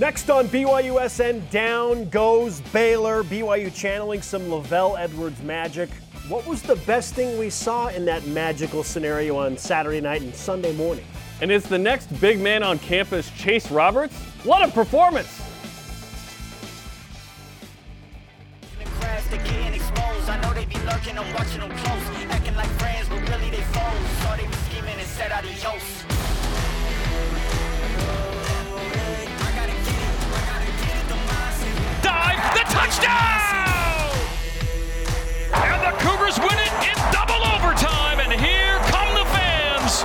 Next on BYUSN, down goes Baylor. BYU channeling some LaVell Edwards magic. What was the best thing we saw in that magical scenario on Saturday night and Sunday morning? And is the next big man on campus Chase Roberts? What a performance! Dive, the touchdown! And the Cougars win it in double overtime, and here come the fans.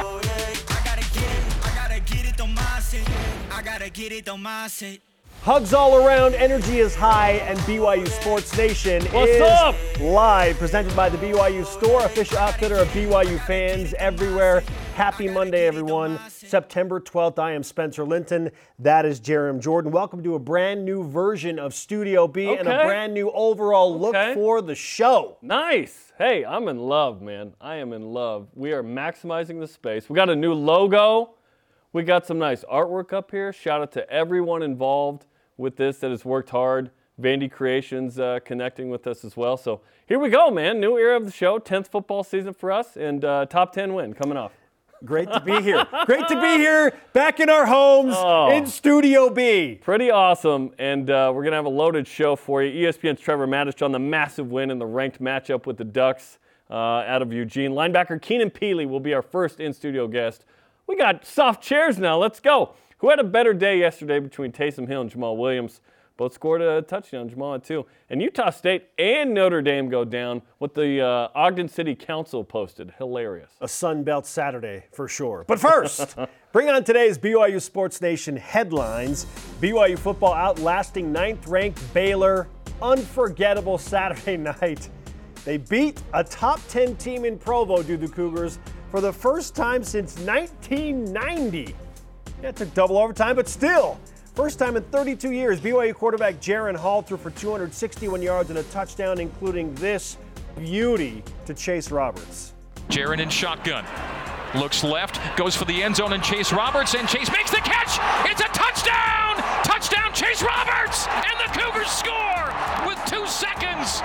Hugs all around, energy is high, and BYU Sports Nation What's is up? live, presented by the BYU Store, official outfitter of BYU fans everywhere. Happy Monday, everyone. September 12th, I am Spencer Linton. That is Jarom Jordan. Welcome to a brand new version of Studio B and a brand new overall look Okay. for the show. Nice. Hey, I'm in love, man. I am in love. We are maximizing the space. We got a new logo. We got some nice artwork up here. Shout out to everyone involved with this that has worked hard. Vandy Creations uh, connecting with us as well. So here we go, man. New era of the show. 10th football season for us, and uh, top 10 win coming off. Great to be here. Great to be here, back in our homes Oh. in Studio B. Pretty awesome, and uh, we're gonna have a loaded show for you. ESPN's Trevor Matich on the massive win in the ranked matchup with the Ducks uh, out of Eugene. Linebacker Keenan Pili will be our first in-studio guest. We got soft chairs now. Let's go. Who had a better day yesterday between Taysom Hill and Jamaal Williams? Both scored a touchdown. Jamaal two. And Utah State and Notre Dame go down. What the uh, Ogden City Council posted. Hilarious. A Sun Belt Saturday for sure. But first, bring on today's BYU Sports Nation headlines. BYU football outlasting ninth ranked Baylor. Unforgettable Saturday night. They beat a top 10 team in Provo, do the Cougars, for the first time since 1990. Yeah, it took double overtime, but still, first time in 32 years, BYU quarterback Jaren Hall threw for 261 yards and a touchdown, including this beauty to Chase Roberts. Jaren in shotgun. Looks left, goes for the end zone, and Chase Roberts, and Chase makes the catch. It's a touchdown! Touchdown, Chase Roberts! And the Cougars score with two seconds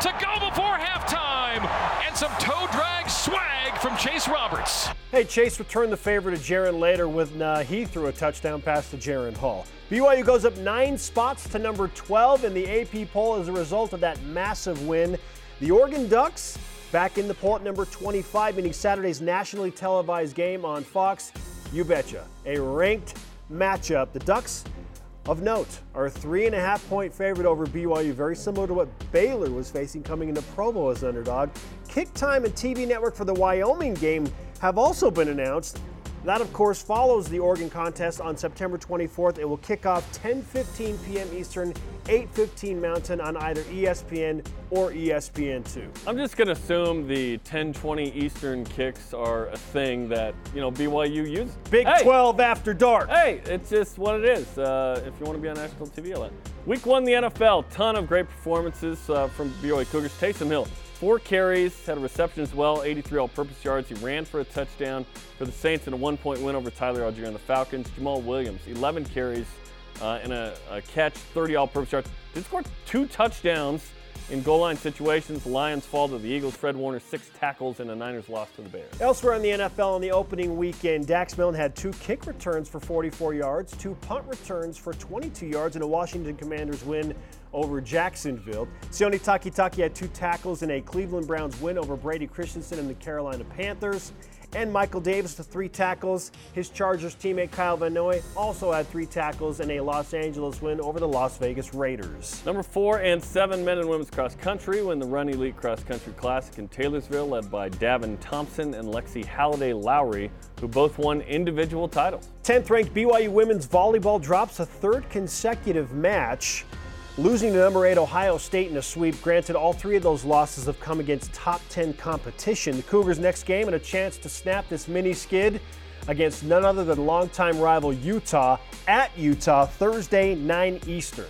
to go before halftime. And some toe drag swag from Chase Roberts. Hey, Chase returned the favor to Jaren later when uh, he threw a touchdown pass to Jaren Hall. BYU goes up nine spots to number 12 in the AP poll as a result of that massive win. The Oregon Ducks back in the poll at number 25, meaning Saturday's nationally televised game on Fox. You betcha. A ranked matchup. The Ducks, of note, our three and a half point favorite over BYU, very similar to what Baylor was facing coming into Provo as underdog. Kick time and TV network for the Wyoming game have also been announced. That, of course, follows the Oregon contest on September 24th. It will kick off 10:15 p.m. Eastern, 8:15 Mountain on either ESPN or ESPN2. I'm just gonna assume the 10-20 Eastern kicks are a thing that you know BYU uses. Big Hey, 12 after dark. Hey, it's just what it is. Uh, if you want to be on national TV, I'll let. Week one, the NFL, ton of great performances uh, from BYU Cougars. Taysom Hill, four carries, had a reception as well, 83 all-purpose yards. He ran for a touchdown for the Saints in a one-point win over Tyler Allgeier and the Falcons. Jamaal Williams, 11 carries uh, and a, a catch, 30 all-purpose yards. Did score two touchdowns in goal line situations. Lions fall to the Eagles. Fred Warner, six tackles, and the Niners lost to the Bears. Elsewhere in the NFL on the opening weekend, Dax Milne had two kick returns for 44 yards, two punt returns for 22 yards, and a Washington Commanders win over Jacksonville. Sione Takitaki had two tackles in a Cleveland Browns win over Brady Christensen and the Carolina Panthers. And Michael Davis to three tackles. His Chargers teammate Kyle Van Noy also had three tackles in a Los Angeles win over the Las Vegas Raiders. Number four and seven men and women's cross country win the Run Elite Cross Country Classic in Taylorsville, led by Davin Thompson and Lexy Halladay Lowry, who both won individual titles. 10th ranked BYU women's volleyball drops a third consecutive match, losing to number 8 Ohio State in a sweep. Granted, all three of those losses have come against top 10 competition. The Cougars' next game and a chance to snap this mini skid against none other than longtime rival Utah at Utah Thursday, 9 Eastern.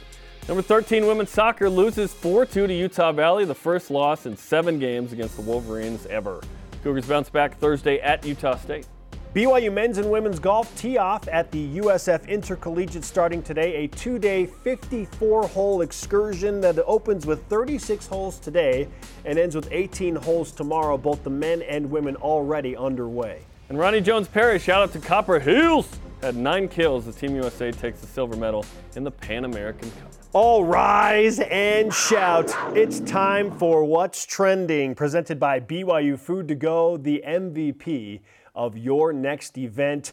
Number 13 women's soccer loses 4 2 to Utah Valley, the first loss in seven games against the Wolverines ever. Cougars bounce back Thursday at Utah State. BYU men's and women's golf tee off at the USF Intercollegiate starting today. A two day, 54 hole excursion that opens with 36 holes today and ends with 18 holes tomorrow. Both the men and women already underway. And Roni Jones Perry, shout out to Copper Hills, had nine kills as Team USA takes the silver medal in the Pan American Cup. All rise and shout. It's time for What's Trending, presented by BYU Food to Go, the MVP of your next event.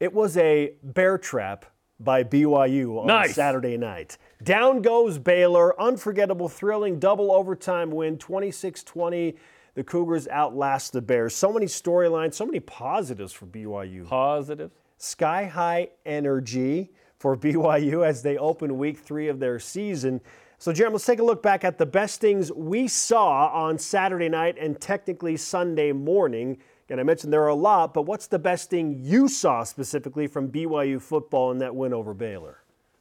It was a bear trap by BYU on Nice. Saturday night. Down goes Baylor. Unforgettable, thrilling double overtime win, 26 20. The Cougars outlast the Bears. So many storylines, so many positives for BYU. Positives. Sky high energy for BYU as they open week three of their season. So, Jeremy, let's take a look back at the best things we saw on Saturday night and technically Sunday morning. And I mentioned there are a lot, but what's the best thing you saw specifically from BYU football in that win over Baylor?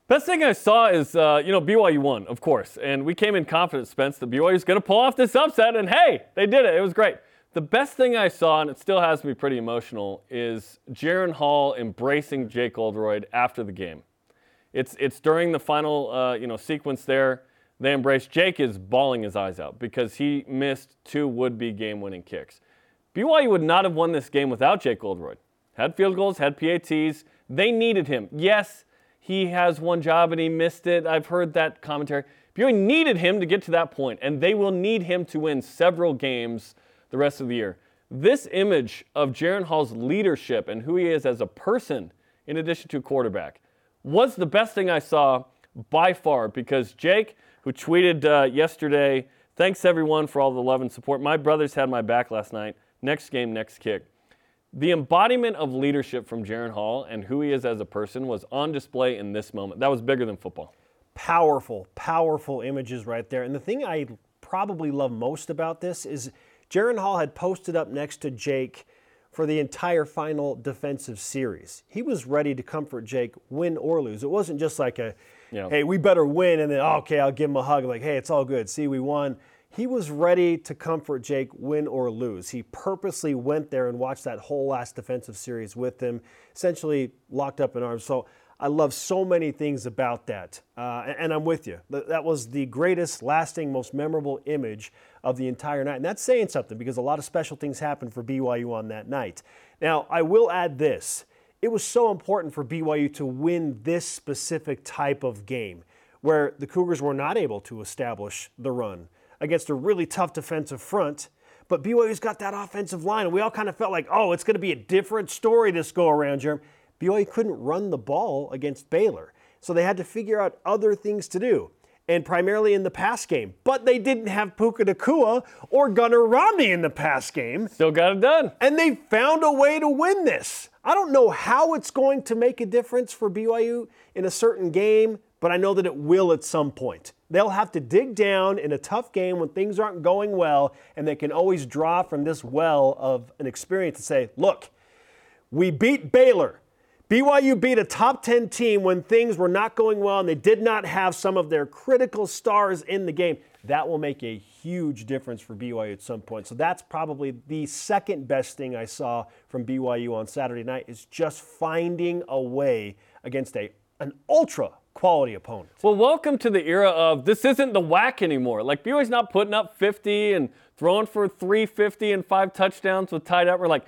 Best thing I saw is, uh, you know, BYU won, of course. And we came in confident, Spence, that BYU is going to pull off this upset. And hey, they did it. It was great. The best thing I saw, and it still has me pretty emotional, is Jaren Hall embracing Jake Oldroyd after the game. It's, it's during the final, uh, you know, sequence there. They embrace Jake is bawling his eyes out because he missed two would-be game-winning kicks. BYU would not have won this game without Jake Oldroyd. Had field goals, had PATs. They needed him. Yes, he has one job and he missed it. I've heard that commentary. BYU needed him to get to that point, and they will need him to win several games the rest of the year. This image of Jaren Hall's leadership and who he is as a person, in addition to quarterback, was the best thing I saw by far because Jake, who tweeted uh, yesterday, thanks everyone for all the love and support. My brothers had my back last night. Next game, next kick. The embodiment of leadership from Jaren Hall and who he is as a person was on display in this moment. That was bigger than football. powerful, powerful images right there. And the thing I probably love most about this is Jaren Hall had posted up next to Jake for the entire final defensive series. He was ready to comfort Jake, win or lose. It wasn't just like a, Yeah. hey, we better win, and then, oh, okay, I'll give him a hug. Like, hey, it's all good. See, we won. He was ready to comfort Jake, win or lose. He purposely went there and watched that whole last defensive series with him, essentially locked up in arms. So I love so many things about that. Uh, and, and I'm with you. That was the greatest, lasting, most memorable image of the entire night. And that's saying something because a lot of special things happened for BYU on that night. Now, I will add this it was so important for BYU to win this specific type of game where the Cougars were not able to establish the run against a really tough defensive front. But BYU's got that offensive line, and we all kind of felt like, oh, it's going to be a different story this go around, Jeremy. BYU couldn't run the ball against Baylor, so they had to figure out other things to do, and primarily in the pass game. But they didn't have Puka Nacua or Gunnar Romney in the pass game, Still got it done. and they found a way to win this. I don't know how it's going to make a difference for BYU in a certain game, but I know that it will at some point. They'll have to dig down in a tough game when things aren't going well, and they can always draw from this well of an experience to say, look, we beat Baylor. BYU beat a top 10 team when things were not going well and they did not have some of their critical stars in the game. That will make a huge difference for BYU at some point. So that's probably the second best thing I saw from BYU on Saturday night is just finding a way against a an ultra quality opponent. Well, welcome to the era of this isn't the whack anymore. Like BYU's not putting up 50 and throwing for 350 and five touchdowns with tied up. We're like,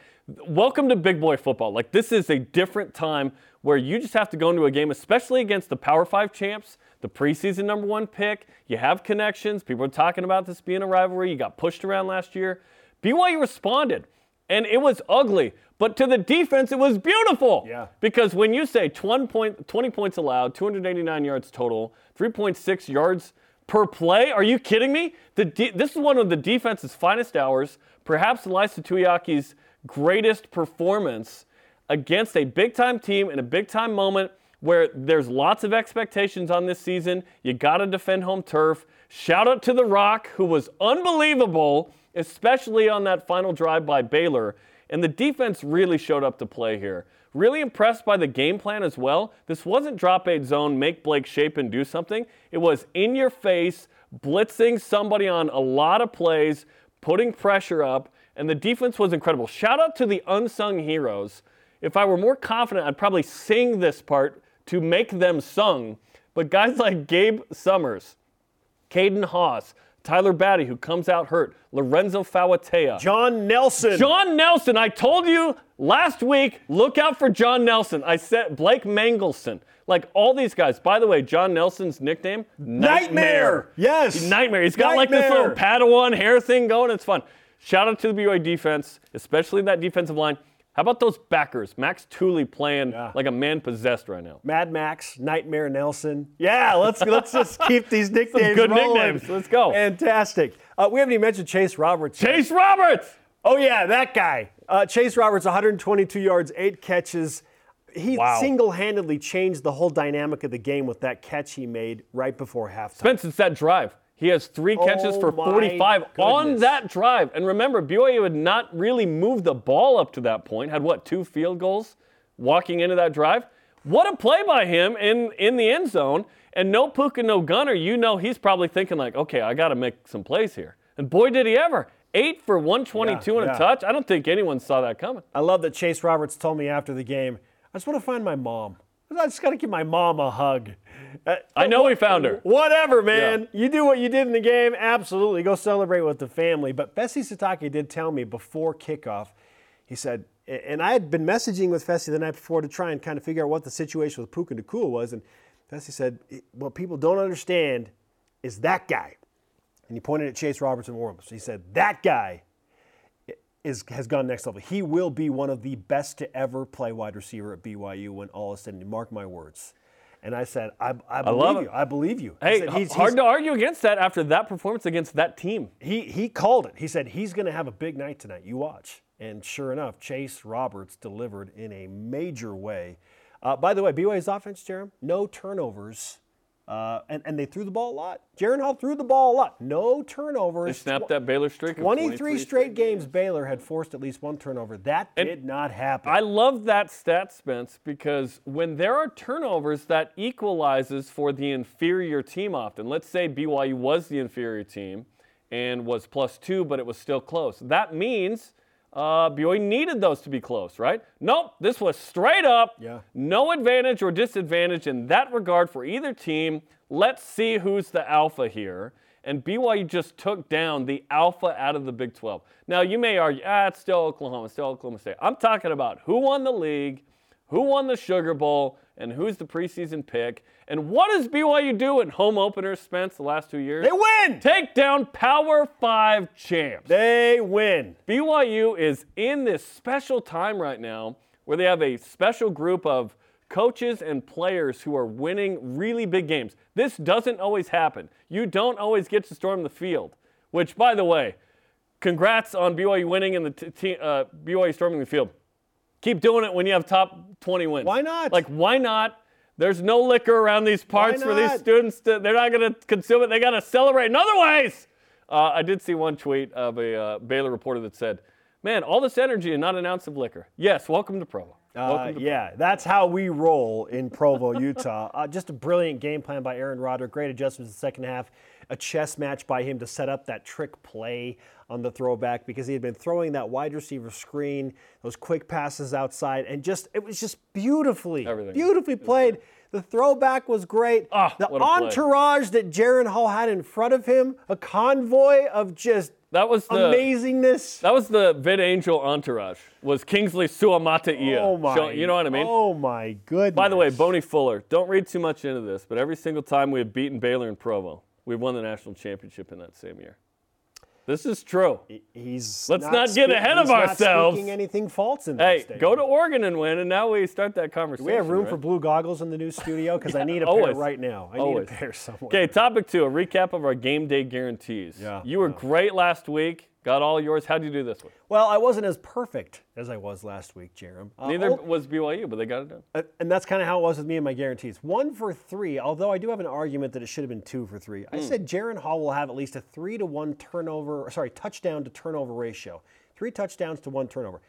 welcome to big boy football. Like this is a different time where you just have to go into a game, especially against the Power Five champs, the preseason number one pick. You have connections. People are talking about this being a rivalry. You got pushed around last year. BYU responded, and it was ugly. But to the defense, it was beautiful. Yeah. Because when you say 20, point, 20 points allowed, 289 yards total, 3.6 yards per play, are you kidding me? The de- this is one of the defense's finest hours, perhaps Lysa Tuiaki's greatest performance against a big time team in a big time moment where there's lots of expectations on this season. You got to defend home turf. Shout out to The Rock, who was unbelievable, especially on that final drive by Baylor. And the defense really showed up to play here. Really impressed by the game plan as well. This wasn't drop eight zone, make Blake Shapen do something. It was in your face, blitzing somebody on a lot of plays, putting pressure up, and the defense was incredible. Shout out to the unsung heroes If I were more confident, I'd probably sing this part to make them sung. But guys like Gabe Summers, Caden Haws, Tyler Batty, who comes out hurt, Lorenzo Fauatea. John Nelson. John Nelson, I told you last week, look out for John Nelson. I said Blake Mangelson. Like all these guys. By the way, John Nelson's nickname? Nightmare. Yes. Nightmare. He's got like this little Padawan hair thing going. It's fun. Shout out to the BYU defense, especially that defensive line. How about those backers? Max Tooley playing Yeah. like a man possessed right now. Mad Max, Nightmare Nelson. Yeah, let's let's just keep these nicknames good rolling. nicknames. Let's go. Fantastic. Uh, we haven't even mentioned Chase Roberts. yet. Chase Roberts! Oh yeah, that guy. Uh, Chase Roberts, 122 yards, eight catches. He Wow. single-handedly changed the whole dynamic of the game with that catch he made right before halftime. Spence, since that drive. He has three catches Oh for my 45 on that drive. And remember, BYU had not really moved the ball up to that point. Had what, two field goals walking into that drive? What a play by him in, in the end zone. And no Puka, no Gunnar, you know he's probably thinking like, okay, I got to make some plays here. And boy, did he ever. Eight for 122 Yeah, and a touch. I don't think anyone saw that coming. I love that Chase Roberts told me after the game, I just want to find my mom. I just got to give my mom a hug. Uh, I know we found her. Whatever, man. You do what you did in the game. Absolutely. Go celebrate with the family. But Fesi Sitake did tell me before kickoff, he said, and I had been messaging with Fesi the night before to try and kind of figure out what the situation with Puka Nacua was. And Fesi said, what people don't understand is that guy. And he pointed at Chase Robertson. He said, that guy is, has gone next level. He will be one of the best to ever play wide receiver at BYU when all is said and done. Mark my words. And I said, I, I believe love you. I believe you. I Hey, said, h- hard to argue against that after that performance against that team. he, he called it. He said he's going to have a big night tonight. You watch. And sure enough, Chase Roberts delivered in a major way. Uh, by the way, BYU's offense, Jarom, no turnovers. Uh, and, and they threw the ball a lot. Jaren Hall threw the ball a lot. No turnovers. They snapped that Baylor streak. of 23 straight games Baylor had forced at least one turnover. That did not happen. I love that stat, Spence, because when there are turnovers, that equalizes for the inferior team often. Let's say BYU was the inferior team and was plus two, but it was still close. That means uh, BYU needed those to be close, right? Nope, this was straight up. Yeah. No advantage or disadvantage in that regard for either team. Let's see who's the alpha here. And BYU just took down the alpha out of the Big 12. Now, you may argue, ah, it's still Oklahoma, it's still Oklahoma State. I'm talking about who won the league, who won the Sugar Bowl, and who's the preseason pick. And what does BYU do in home openers, Spence, the last two years? they win. Take down Power 5 champs. They win. BYU is in this special time right now where they have a special group of coaches and players who are winning really big games. This doesn't always happen. You don't always get to storm the field, which, by the way, congrats on BYU winning and the t- te- uh, BYU storming the field. Keep doing it when you have top 20 wins. Why not? Like, why not? There's no liquor around these parts for these students. To, they're not going to consume it. They got to celebrate in other ways. Uh, I did see one tweet of a uh, Baylor reporter that said, "Man, all this energy and not an ounce of liquor." Yes, welcome to Provo. Uh, to yeah, that's how we roll in Provo, Utah. Uh, just a brilliant game plan by Aaron Roderick. Great adjustments in the second half. A chess match by him to set up that trick play on the throwback because he had been throwing that wide receiver screen, those quick passes outside, and just it was just beautifully, Everything. beautifully played. The throwback was great. Ah, the a play. entourage that Jaren Hall had in front of him, a convoy of just That was the amazingness. that was the Vid Angel entourage. Was Kingsley Suamataia? Oh my! Show- you know what I mean? Oh my goodness! By the way, Boney Fuller. Don't read too much into this, but every single time we have beaten Baylor in Provo, we've won the national championship in that same year. This is true. he's Let's not get speak- ahead of not ourselves. speaking anything false in that Hey, statement. go to Oregon and win, and now we start that conversation. We have room for blue goggles in the new studio because I need a always. pair right now. I Always. need a pair somewhere. Okay, topic two, a recap of our game day guarantees. Yeah, You were great last week. Got all yours. How'd you do this one? Well, I wasn't as perfect as I was last week, Jarom. Uh, Neither oh, was BYU, but they got it done. uh, and that's kind of how it was with me and my guarantees. One for three, although I do have an argument that it should have been two for three. Hmm. I said Jaren Hall will have at least a three to one turnover, sorry, touchdown to turnover ratio. Three touchdowns to one turnover.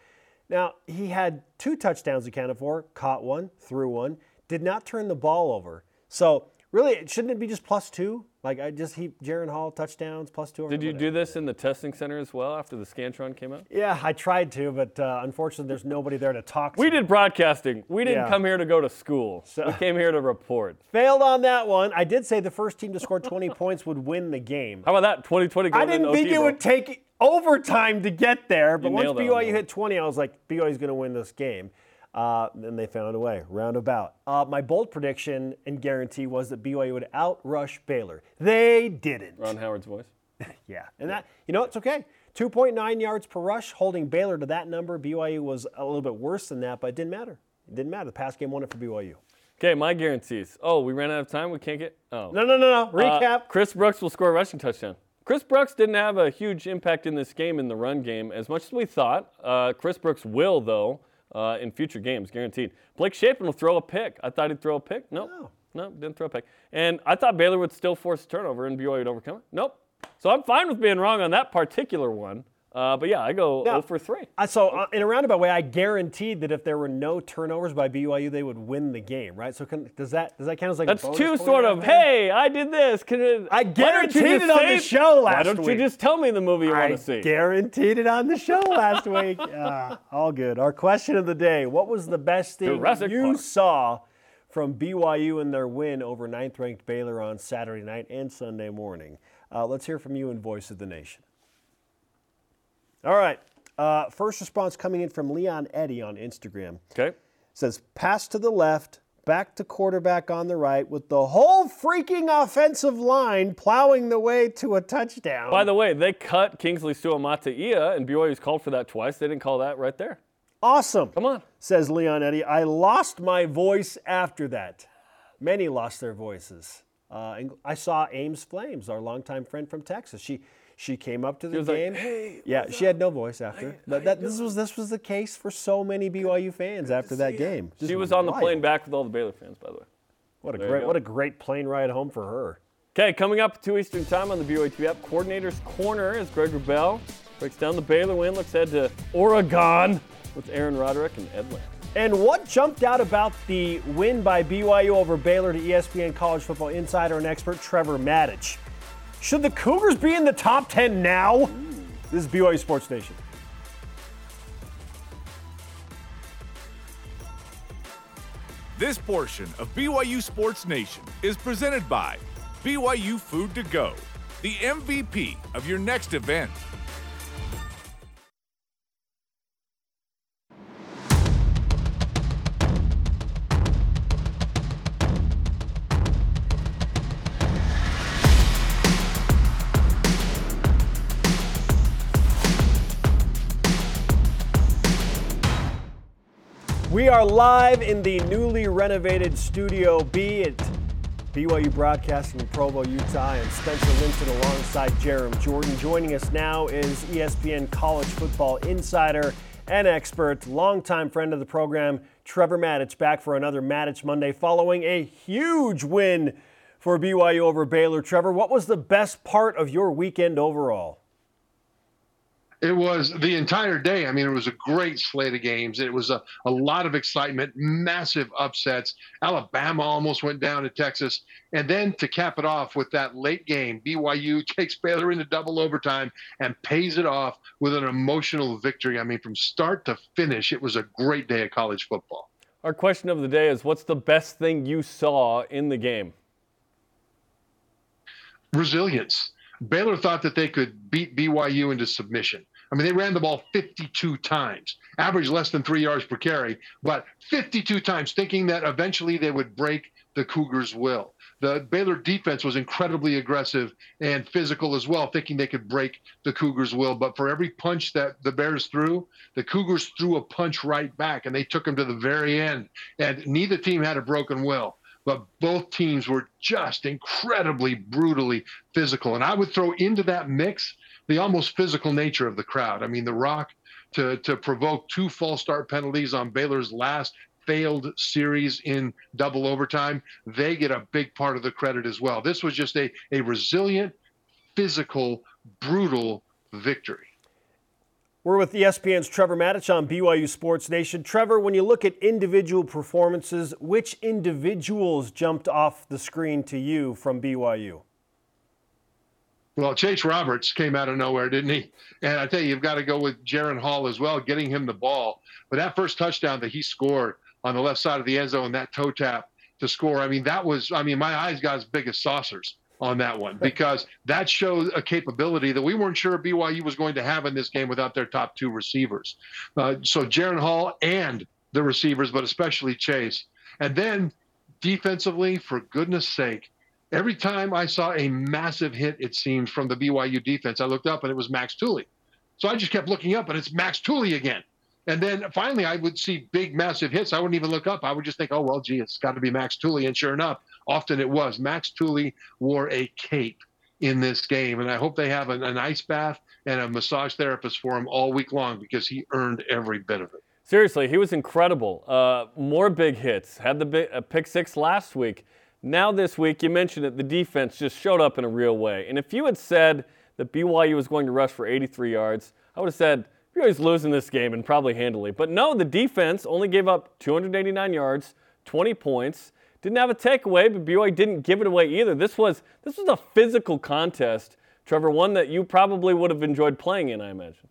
Now, he had two touchdowns accounted for, caught one, threw one, did not turn the ball over. So Really, shouldn't it be just plus two? Like I just heap Jaren Hall touchdowns plus two. Did you do this in the testing center as well after the Scantron came out? Yeah, I tried to, but uh, unfortunately, there's nobody there to talk to. We did broadcasting. We didn't Yeah. come here to go to school. we came here to report. Failed on that one. I did say the first team to score 20 points would win the game. How about that? 2020 I didn't think it would take overtime to get there, but You once nailed it on BYU hit 20, I was like, BYU's going to win this game. Uh, and they found a way, roundabout. Uh, my bold prediction and guarantee was that BYU would outrush Baylor. They didn't. Ron Howard's voice. Yeah, and that you know it's okay. 2.9 yards per rush, holding Baylor to that number. BYU was a little bit worse than that, but it didn't matter. It didn't matter. The pass game won it for BYU. Okay, my guarantees. Oh, we ran out of time. We can't get. Oh. No, no, no, no. Uh, Recap. Chris Brooks will score a rushing touchdown. Chris Brooks didn't have a huge impact in this game in the run game as much as we thought. Uh, Chris Brooks will, though, uh, in future games, guaranteed. Blake Shapen will throw a pick. I thought he'd throw a pick. Nope. No. No, didn't throw a pick. And I thought Baylor would still force a turnover and BYU would overcome it. Nope. So I'm fine with being wrong on that particular one. Uh, but yeah, I go Now- 0 for 3. Uh, so, uh, in a roundabout way, I guaranteed that if there were no turnovers by BYU, they would win the game, right? So, can, does that does that count as like a That's two sort of, hey, I did this. Can it, I why don't you guaranteed it on the show last week. Why don't week. you just tell me the movie you want to see? guaranteed it on the show last week. Ah, all good. Our question of the day: What was the best thing Jurassic you Park. saw from BYU in their win over ninth-ranked Baylor on Saturday night and Sunday morning? Uh, let's hear from you in Voice of the Nation. All right. Uh, first response coming in from Leon Eddy on Instagram Okay. says pass to the left, back to quarterback on the right, with the whole freaking offensive line plowing the way to a touchdown. By the way, they cut Kingsley Suamataia, and BYU's called for that twice. They didn't call that right there. awesome. Come on. says Leon Eddy. I lost my voice after that. Many lost their voices. Uh, I saw Ames Flames, our longtime friend from Texas. She she came up to the was like, game. "Hey, yeah, she had no voice after. but that, this was this was the case for so many BYU fans after that game. She was on the plane back with all the Baylor fans, by the way. What a There great what a great plane ride home for her. Okay, coming up 2 Eastern Time on the BYU app, Coordinator's Corner is Greg Wrubell. Breaks down the Baylor win, looks ahead to Oregon with Aaron Roderick and Ed Lamb. And what jumped out about the win by BYU over Baylor to ESPN college football insider and expert Trevor Matich? Should the Cougars be in the top 10 now? This is BYU Sports Nation. This portion of BYU Sports Nation is presented by BYU Food to Go, the MVP of your next event. We are live in the newly renovated Studio B at BYU Broadcasting in Provo, Utah. I am Spencer Linton alongside Jarom Jordan. Joining us now is ESPN college football insider and expert, longtime friend of the program, Trevor Matich, back for another Matich Monday following a huge win for BYU over Baylor. Trevor, what was the best part of your weekend overall? It was the entire day. I mean, it was a great slate of games. It was a, a lot of excitement, massive upsets. Alabama almost went down to Texas. And then to cap it off with that late game, BYU takes Baylor into double overtime and pays it off with an emotional victory. I mean, from start to finish, it was a great day of college football. Our question of the day is what's the best thing you saw in the game? resilience. Baylor thought that they could beat BYU into submission. I mean, they ran the ball 52 times, average less than three yards per carry, but 52 times, thinking that eventually they would break the Cougars' will. The Baylor defense was incredibly aggressive and physical as well, thinking they could break the Cougars' will. But for every punch that the Bears threw, the Cougars threw a punch right back, and they took them to the very end. And neither team had a broken will but both teams were just incredibly brutally physical. And I would throw into that mix the almost physical nature of the crowd. I mean, the Rock to to provoke two false start penalties on Baylor's last failed series in double overtime, they get a big part of the credit as well. This was just a, a resilient, physical, brutal victory. We're with ESPN's Trevor Matich on BYU Sports Nation. Trevor, when you look at individual performances, which individuals jumped off the screen to you from BYU? Well, Chase Roberts came out of nowhere, didn't he? And I tell you, you've got to go with Jaren Hall as well, getting him the ball. But that first touchdown that he scored on the left side of the end zone, that toe tap to score, I mean, that was, I mean, my eyes got as big as saucers on that one because that showed a capability that we weren't sure BYU was going to have in this game without their top two receivers. Uh, so Jaren Hall and the receivers, but especially Chase. And then defensively, for goodness sake, every time I saw a massive hit, it seemed from the BYU defense, I looked up and it was Max Tooley. So I just kept looking up and it's Max Tooley again. And then finally, I would see big, massive hits. I wouldn't even look up. I would just think, oh, well, gee, it's got to be Max Tooley. And sure enough, often it was. Max Tooley wore a cape in this game, and I hope they have an, an ice bath and a massage therapist for him all week long because he earned every bit of it. Seriously, he was incredible. Uh, more big hits. Had the big, uh, pick six last week. Now this week, you mentioned that The defense just showed up in a real way. And if you had said that BYU was going to rush for 83 yards, I would have said BYU's losing this game and probably handily. But no, the defense only gave up 289 yards, 20 points. Didn't have a takeaway, but BYU didn't give it away either. This was this was a physical contest, Trevor, one that you probably would have enjoyed playing in, I imagine.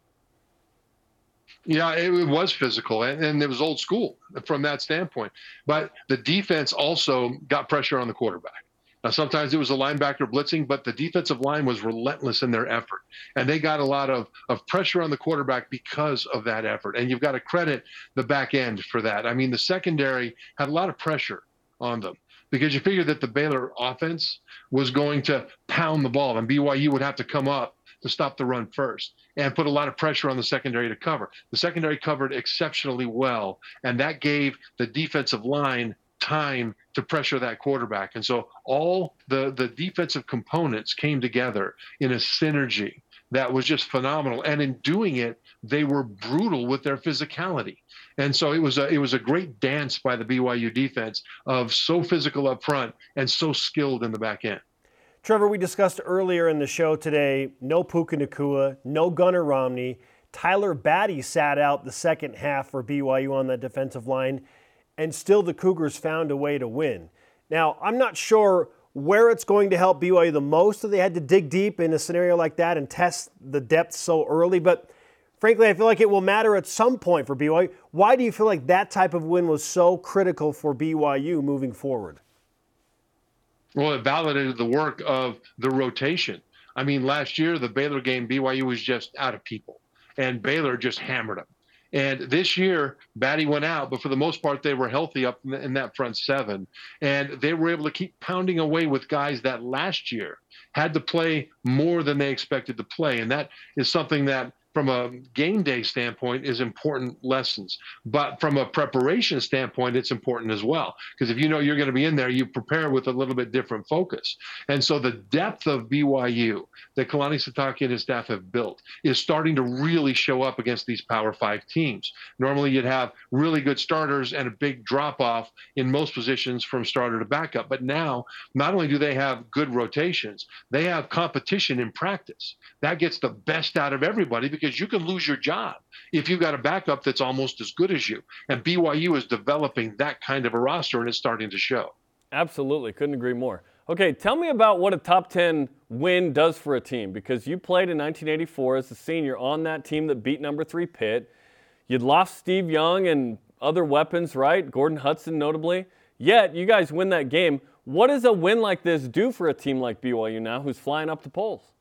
Yeah, it was physical and, and, it was old school from that standpoint. But the defense also got pressure on the quarterback. Now, sometimes it was a linebacker blitzing, but the defensive line was relentless in their effort. And they got a lot of, of pressure on the quarterback because of that effort. And you've got to credit the back end for that. I mean, the secondary had a lot of pressure on them because you figured that the Baylor offense was going to pound the ball and BYU would have to come up to stop the run first and put a lot of pressure on the secondary to cover. The secondary covered exceptionally well, and that gave the defensive line time to pressure that quarterback. And so all the, the defensive components came together in a synergy that was just phenomenal. And in doing it, they were brutal with their physicality. And so it was a it was a great dance by the BYU defense of so physical up front and so skilled in the back end. Trevor, we discussed earlier in the show today, no Puka Nacua, no Gunnar Romney. Tyler Batty sat out the second half for BYU on that defensive line, and still the Cougars found a way to win. Now, I'm not sure where it's going to help BYU the most that they had to dig deep in a scenario like that and test the depth so early, but frankly, I feel like it will matter at some point for BYU. Why do you feel like that type of win was so critical for BYU moving forward? Well, it validated the work of the rotation. I mean, last year, the Baylor game, BYU was just out of people, and Baylor just hammered them. And this year, Batty went out, but for the most part, they were healthy up in, that front seven. And they were able to keep pounding away with guys that last year had to play more than they expected to play. And that is something that from a game day standpoint is important lessons but from a preparation standpoint it's important as well because if you know you're going to be in there you prepare with a little bit different focus. And so the depth of byu that kalani sitake and his staff have built is starting to really show up against these power five teams. Normally you'd have really good starters and a big drop off in most positions from starter to backup but now not only do they have good rotations they have competition in practice. That gets the best out of everybody because you can lose your job if you've got a backup that's almost as good as you. And BYU is developing that kind of a roster, and it's starting to show. Absolutely. Couldn't agree more. Okay, tell me about what a top 10 win does for a team because you played in 1984 as a senior on that team that beat number three Pitt. You'd lost Steve Young and other weapons, right? Gordon Hudson, notably. Yet, you guys win that game. What does a win like this do for a team like BYU now who's flying up the polls?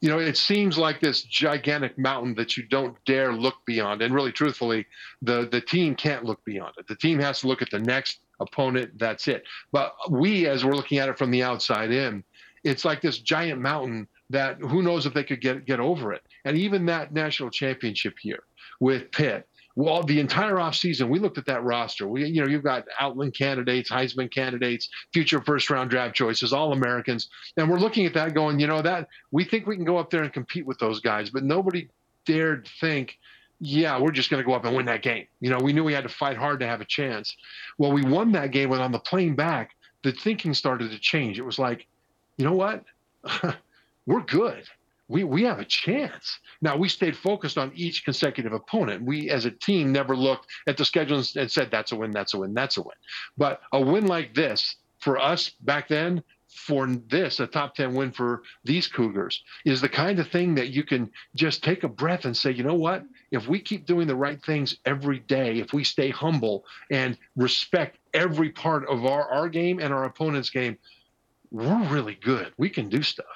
You know, it seems like this gigantic mountain that you don't dare look beyond. And really, truthfully, the the team can't look beyond it. The team has to look at the next opponent. That's it. But we, as we're looking at it from the outside in, it's like this giant mountain that who knows if they could get get over it. And even that national championship year with Pitt, well, the entire offseason, we looked at that roster. We, you know, you've got Outland candidates, Heisman candidates, future first round draft choices, all Americans. And we're looking at that going, you know, that we think we can go up there and compete with those guys, but nobody dared think, yeah, we're just going to go up and win that game. You know, we knew we had to fight hard to have a chance. Well, we won that game, and on the plane back, the thinking started to change. It was like, you know what? we're good we we have a chance. Now we stayed focused on each consecutive opponent. We as a team never looked at the schedule and said that's a win, that's a win, that's a win. But a win like this for us back then, for this, a top 10 win for these Cougars, is the kind of thing that you can just take a breath and say, you know what? If we keep doing the right things every day, if we stay humble and respect every part of our, our game and our opponent's game, we're really good. We can do stuff.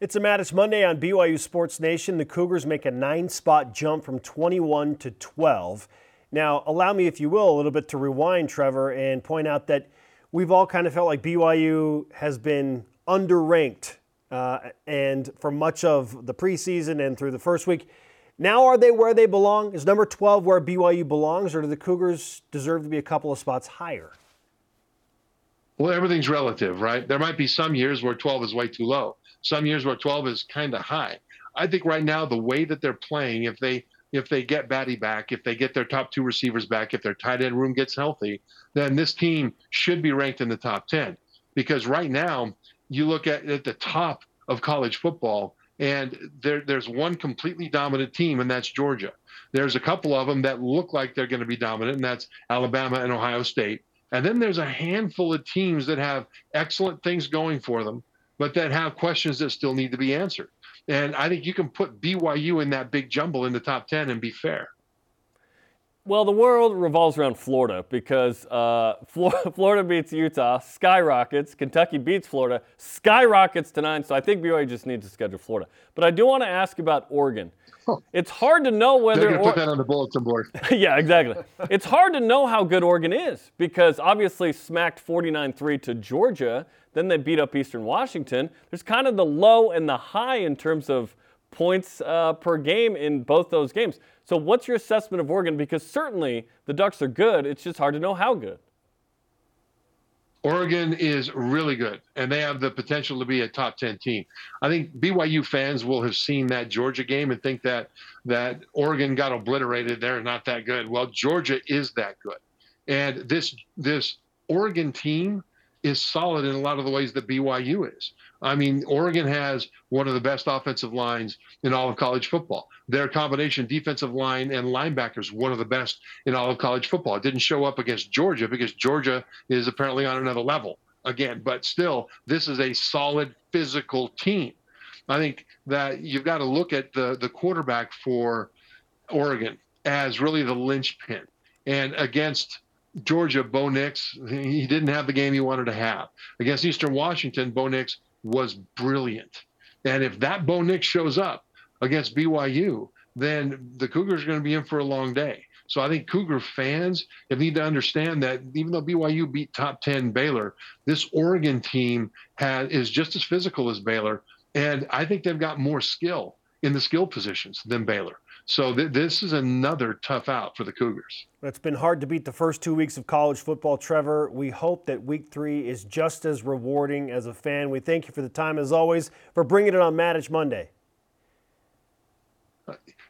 It's a Matich Monday on BYU Sports Nation. The Cougars make a nine spot jump from 21 to 12. Now, allow me, if you will, a little bit to rewind, Trevor, and point out that we've all kind of felt like BYU has been underranked uh, and for much of the preseason and through the first week. Now, are they where they belong? Is number 12 where BYU belongs, or do the Cougars deserve to be a couple of spots higher? Well, everything's relative, right? There might be some years where 12 is way too low, some years where 12 is kind of high. I think right now the way that they're playing, if they if they get Batty back, if they get their top two receivers back, if their tight end room gets healthy, then this team should be ranked in the top 10. Because right now, you look at, at the top of college football, and there, there's one completely dominant team, and that's Georgia. There's a couple of them that look like they're going to be dominant, and that's Alabama and Ohio State. And then there's a handful of teams that have excellent things going for them, but that have questions that still need to be answered. And I think you can put BYU in that big jumble in the top 10 and be fair. Well, the world revolves around Florida because uh, Florida beats Utah, skyrockets. Kentucky beats Florida, skyrockets to nine. So I think BYU just needs to schedule Florida. But I do want to ask about Oregon. It's hard to know whether. They're going to put that on the bulletin board. yeah, exactly. it's hard to know how good Oregon is because obviously smacked 49 3 to Georgia. Then they beat up Eastern Washington. There's kind of the low and the high in terms of points uh, per game in both those games. So, what's your assessment of Oregon? Because certainly the Ducks are good. It's just hard to know how good. Oregon is really good, and they have the potential to be a top 10 team. I think BYU fans will have seen that Georgia game and think that that Oregon got obliterated. They're not that good. Well, Georgia is that good, and this this Oregon team is solid in a lot of the ways that BYU is. I mean, Oregon has one of the best offensive lines in all of college football. Their combination defensive line and linebackers, one of the best in all of college football. It didn't show up against Georgia because Georgia is apparently on another level again, but still, this is a solid physical team. I think that you've got to look at the, the quarterback for Oregon as really the linchpin. And against Georgia, Bo Nix, he didn't have the game he wanted to have. Against Eastern Washington, Bo Nix was brilliant. And if that Bo Nix shows up against BYU, then the Cougars are going to be in for a long day. So I think Cougar fans need to understand that even though BYU beat top 10 Baylor, this Oregon team has, is just as physical as Baylor. And I think they've got more skill in the skill positions than Baylor. So th- this is another tough out for the Cougars. It's been hard to beat the first two weeks of college football, Trevor. We hope that week three is just as rewarding as a fan. We thank you for the time, as always, for bringing it on Matich Monday.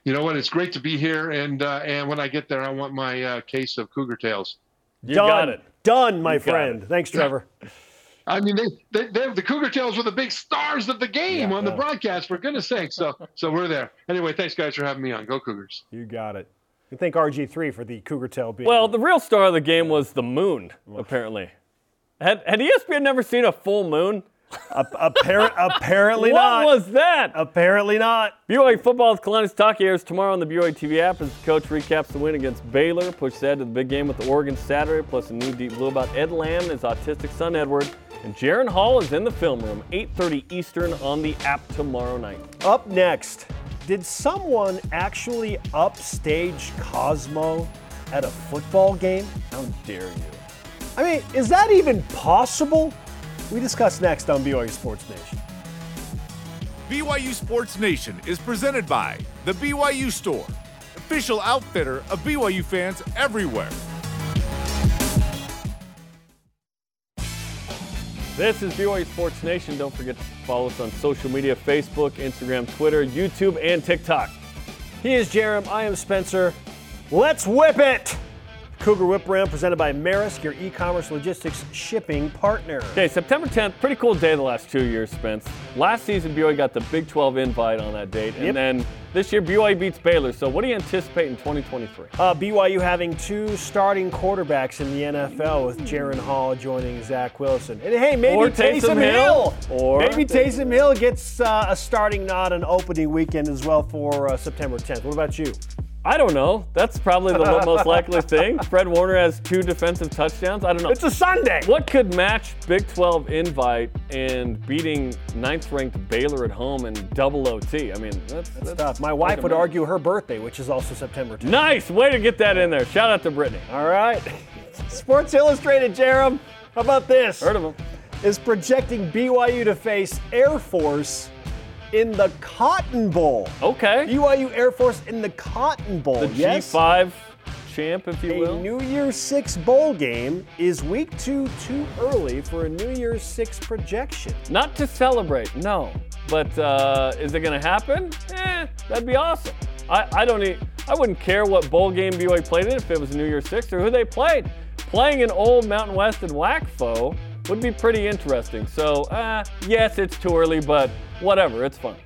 You know what? It's great to be here, and uh, and when I get there, I want my uh, case of Cougar Tails. You Done. got it. Done, my you friend. Thanks, Trevor. I mean, they, they, they, the Cougar Tails were the big stars of the game yeah, on the broadcast, for goodness sake. So, so we're there. Anyway, thanks, guys, for having me on. Go Cougars. You got it. You thank RG3 for the Cougar Tail being. Well, the real star of the game was the moon, apparently. Had, had ESPN never seen a full moon? Appar- apparently what not. What was that? Apparently not. BYU football's Kalani Sitake airs tomorrow on the BYU TV app as the coach recaps the win against Baylor, pushes ahead to the big game with the Oregon Saturday, plus a new deep blue about Ed Lamb and his autistic son Edward. And Jaren Hall is in the film room, 8.30 Eastern on the app tomorrow night. Up next, did someone actually upstage Cosmo at a football game? How dare you? I mean, is that even possible? We discuss next on BYU Sports Nation. BYU Sports Nation is presented by The BYU Store, official outfitter of BYU fans everywhere. This is BYU Sports Nation. Don't forget to follow us on social media Facebook, Instagram, Twitter, YouTube, and TikTok. He is Jarom. I am Spencer. Let's whip it! Cougar Whip Round presented by Maersk, your e-commerce logistics shipping partner. Okay, September 10th, pretty cool day the last two years, Spence. Last season, BYU got the Big 12 invite on that date, and Yep. then this year, BYU beats Baylor. So, what do you anticipate in 2023? Uh, BYU having two starting quarterbacks in the NFL with Jaren Hall joining Zach Wilson. And hey, maybe Or Taysom, Taysom Hill. Hill. Or maybe Taysom Hill gets uh, a starting nod on opening weekend as well for uh, September 10th. What about you? I don't know. That's probably the most likely thing. Fred Warner has two defensive touchdowns. I don't know. It's a Sunday. What could match Big 12 invite and beating ninth-ranked Baylor at home in double OT? I mean, that's, that's, Tough. My wife would argue her birthday, which is also September 10th. Nice way to get that in there. Shout out to Brittany. All right. Sports Illustrated, Jarom. How about this? Heard of him? Is projecting BYU to face Air Force in the Cotton Bowl. Okay. BYU Air Force in the Cotton Bowl. the yes. G5 champ, if you A will. New Year's Six bowl game is week two too early for a New Year's Six projection. Not to celebrate, no. But uh, is it going to happen? Eh, that'd be awesome. I, I don't I wouldn't care what bowl game BYU played in if it was New Year's Six or who they played. Playing an old Mountain West and WAC foe would be pretty interesting. So, uh, yes, it's too early, but whatever, it's fun.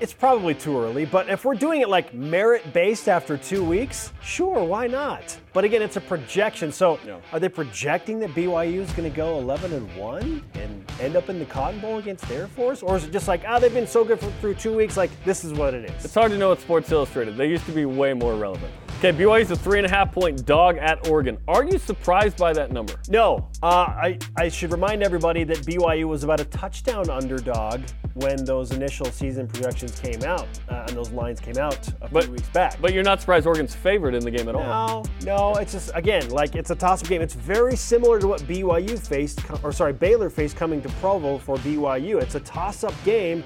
It's probably too early, but if we're doing it like merit based after two weeks, sure, why not? But again, it's a projection. So Yeah. are they projecting that BYU is going to go 11 and 1 and end up in the Cotton Bowl against Air Force? Or is it just like, ah, they've been so good for, through two weeks, like this is what it is? It's hard to know at Sports Illustrated. They used to be way more relevant. Okay, BYU is a three and a half point dog at Oregon. Are you surprised by that number? No, uh, I, I should remind everybody that BYU was about a touchdown underdog when those initial season projections came out uh, and those lines came out a But- few weeks back. But you're not surprised Oregon's favored in the game at all. No, no, it's just again like it's a toss-up game. It's very similar to what BYU faced, or sorry, Baylor faced coming to Provo for BYU. It's a toss-up game,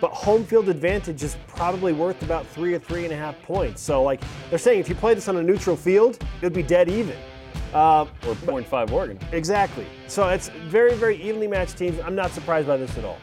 but home field advantage is probably worth about three or three and a half points. So like they're saying, if you play this on a neutral field, it would be dead even. Uh, Or 0.5 Oregon. exactly. So it's very, very evenly matched teams. I'm not surprised by this at all.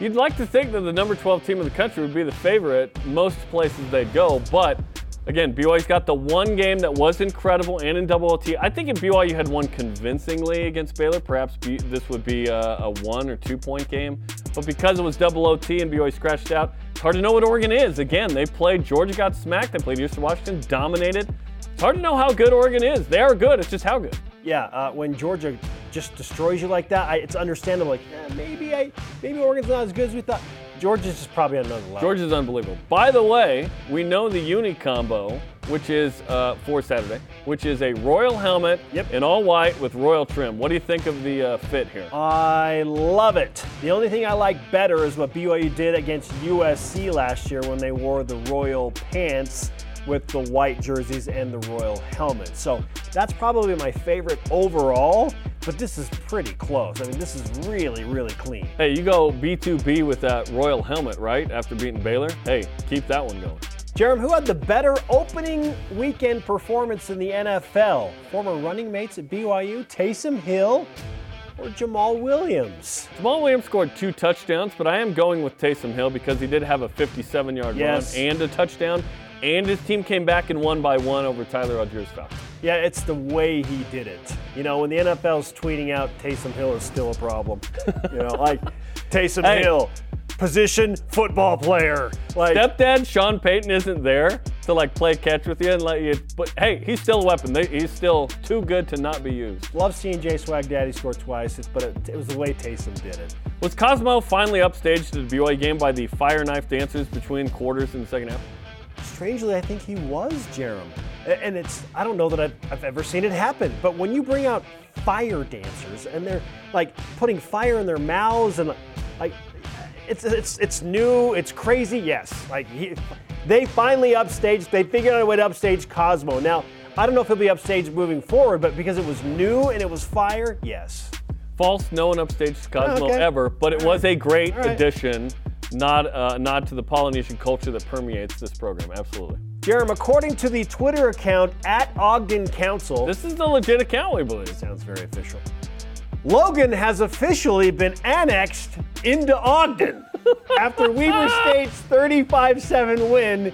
You'd like to think that the number 12 team in the country would be the favorite most places they'd go, but again, BYU's got the one game that was incredible and in double OT. I think if BYU had won convincingly against Baylor, perhaps B- this would be a, a one or two point game. But because it was double OT and BYU scratched out, it's hard to know what Oregon is. Again, they played, Georgia got smacked, they played Eastern Washington, dominated. It's hard to know how good Oregon is. They are good, it's just how good. Yeah, uh, when Georgia just destroys you like that, I, it's understandable. Like, eh, maybe I, maybe Oregon's not as good as we thought. Georgia's just probably on another level. Georgia's unbelievable. By the way, we know the uni combo, which is uh, for Saturday, which is a royal helmet Yep. in all white with royal trim. What do you think of the uh, fit here? I love it. The only thing I like better is what BYU did against USC last year when they wore the royal pants with the white jerseys and the royal helmet. So that's probably my favorite overall, but this is pretty close. I mean, this is really, really clean. hey, you go B2B with that royal helmet, right? After beating Baylor. Hey, keep that one going. Jarom, who had the better opening weekend performance in the NFL? Former running mates at BYU, Taysom Hill or Jamaal Williams? Jamaal Williams scored two touchdowns, but I am going with Taysom Hill because he did have a 57 yard Yes. run and a touchdown, and his team came back and won by one over Tyler Allgeier's Falcons. Yeah, it's the way he did it. You know, when the NFL's tweeting out Taysom Hill is still a problem. You know, like Taysom Hey. Hill, position football player. Like Stepdad Sean Payton isn't there to like play catch with you and let you. But hey, he's still a weapon. They, he's still too good to not be used. love seeing Jay Swag Daddy score twice, but it, it was the way Taysom did it. Was Cosmo finally upstaged to the BYU game by the fire knife dances between quarters in the second half? Strangely, I think he was Jarom. And it's, I don't know that I've, I've ever seen it happen, but when you bring out fire dancers and they're like putting fire in their mouths and like, it's, it's, it's new, it's crazy, yes. Like, he, they finally upstaged, they figured out a way to upstage Cosmo. Now, I don't know if he'll be upstaged moving forward, but because it was new and it was fire, yes. False, no one upstaged Cosmo okay. ever, but it was a great right. addition. Nod, uh, nod to the Polynesian culture that permeates this program. Absolutely. Jarom, according to the Twitter account at Ogden Council, This is the legit account, we believe. it sounds very official. Logan has officially been annexed into Ogden after Weber State's 35 7 win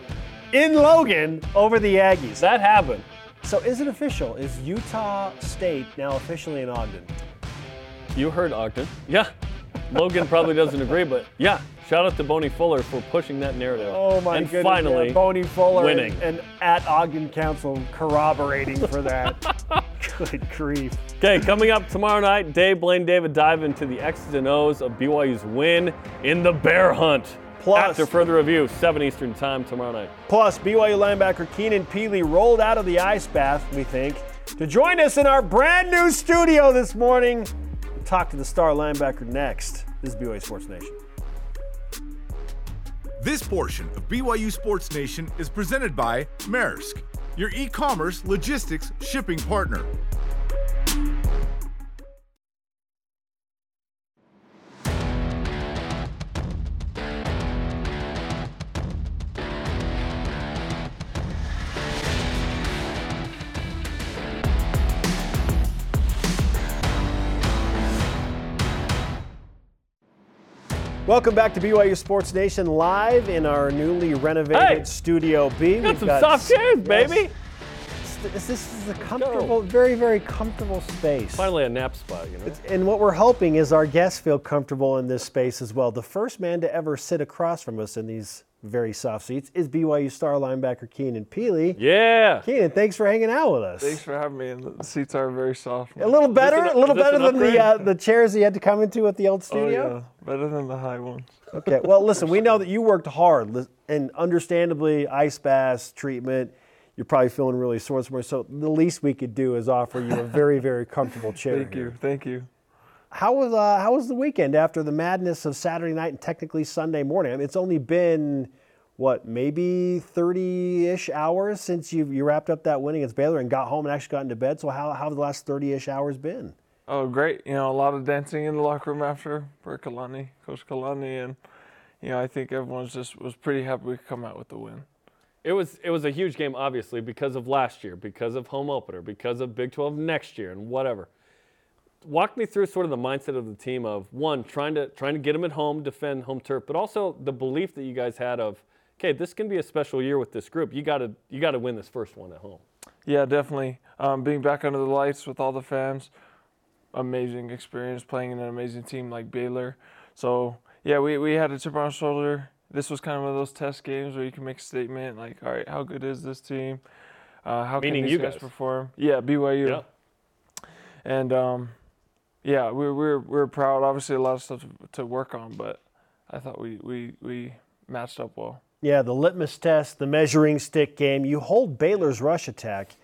in Logan over the Aggies. That happened. So is it official? Is Utah State now officially in Ogden? You heard Ogden. Yeah. Logan probably doesn't agree, but yeah. Shout out to Boney Fuller for pushing that narrative. Oh my and goodness! finally, yeah, Boney Fuller winning. And, and at Ogden Council corroborating for that. Good grief. Okay, coming up tomorrow night, Dave, Blaine, David dive into the X's and O's of BYU's win in the Bear Hunt. Plus- after further review, 7 Eastern Time tomorrow night. Plus, BYU linebacker Keenan Pili rolled out of the ice bath, we think, to join us in our brand new studio this morning. We'll talk to the star linebacker next. This is BYU Sports Nation. This portion of BYU Sports Nation is presented by Maersk, your e commerce logistics shipping partner. Welcome back to BYU Sports Nation live in our newly renovated Hey! Studio B. Got some soft chairs, baby. This, this is a comfortable, very, very comfortable space. Finally, a nap spot, you know? And what we're hoping is our guests feel comfortable in this space as well. The first man to ever sit across from us in these very soft seats is BYU star linebacker Keenan Pili. Yeah. Keenan, thanks for hanging out with us. Thanks for having me. And the seats are very soft. A little better, an- a little better an than the uh, upgrade? the chairs you had to come into at the old studio. Oh, yeah. Better than the high ones. Okay. Well, listen, we know that you worked hard, and understandably, ice baths treatment. You're probably feeling really sore somewhere. So the least we could do is offer you a very, very comfortable chair. Thank here. you. Thank you. How was uh, how was the weekend after the madness of Saturday night and technically Sunday morning? I mean, it's only been what maybe 30-ish hours since you you wrapped up that win against Baylor and got home and actually got into bed. So how how have the last 30-ish hours been? Oh, great. You know, a lot of dancing in the locker room after for Kalani, Coach Kalani. And, you know, I think everyone's just was pretty happy we could come out with the win. It was it was a huge game, obviously, because of last year, because of home opener, because of Big 12 next year, and whatever. Walk me through sort of the mindset of the team of one trying to trying to get them at home, defend home turf, but also the belief that you guys had of, okay, this can be a special year with this group. You got to you got to win this first one at home. Yeah, definitely. Um, being back under the lights with all the fans, amazing experience playing in an amazing team like Baylor. So yeah, we, we had a chip on our shoulder. This was kind of one of those test games where you can make a statement like, all right, how good is this team? Uh, how Meaning can these you guys, guys. perform? Yeah, BYU. Yeah. And um, yeah, we're, we're we're proud. Obviously, a lot of stuff to, to work on, but I thought we, we we matched up well. Yeah, the litmus test, the measuring stick game. You hold Baylor's rush attack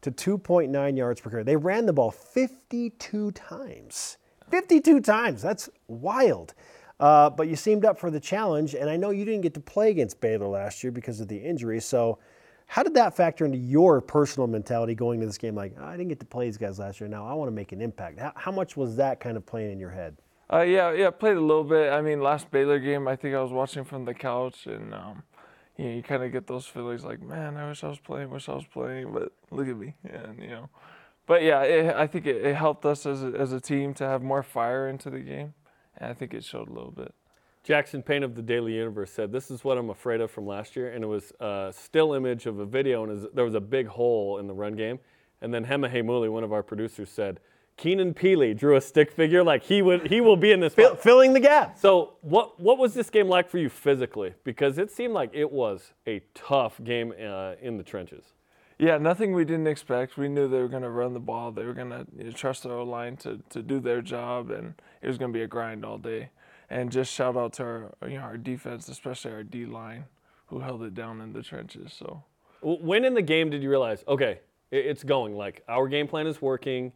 to 2.9 yards per carry. They ran the ball 52 times. 52 times. That's wild. Uh, but you seemed up for the challenge, and I know you didn't get to play against Baylor last year because of the injury. So, how did that factor into your personal mentality going to this game? Like, I didn't get to play these guys last year. Now I want to make an impact. How, how much was that kind of playing in your head? Uh, yeah, yeah, played a little bit. I mean, last Baylor game, I think I was watching from the couch, and um, you know, you kind of get those feelings like, man, I wish I was playing, wish I was playing, but look at me, and you know, but yeah, it, I think it, it helped us as a, as a team to have more fire into the game, and I think it showed a little bit. Jackson Payne of the Daily Universe said, "This is what I'm afraid of from last year," and it was a still image of a video, and was- there was a big hole in the run game. And then Hema Hamuli, one of our producers, said, "Keenan Pili drew a stick figure like he would he will be in this." Fill, filling the gap. So what what was this game like for you physically? Because it seemed like it was a tough game uh, in the trenches. Yeah, nothing we didn't expect. We knew they were going to run the ball. They were going to you know, trust their O line to, to do their job, and it was going to be a grind all day. And just shout out to our you know our defense, especially our D line, who held it down in the trenches. So When in the game did you realize, okay, it's going? Like our game plan is working.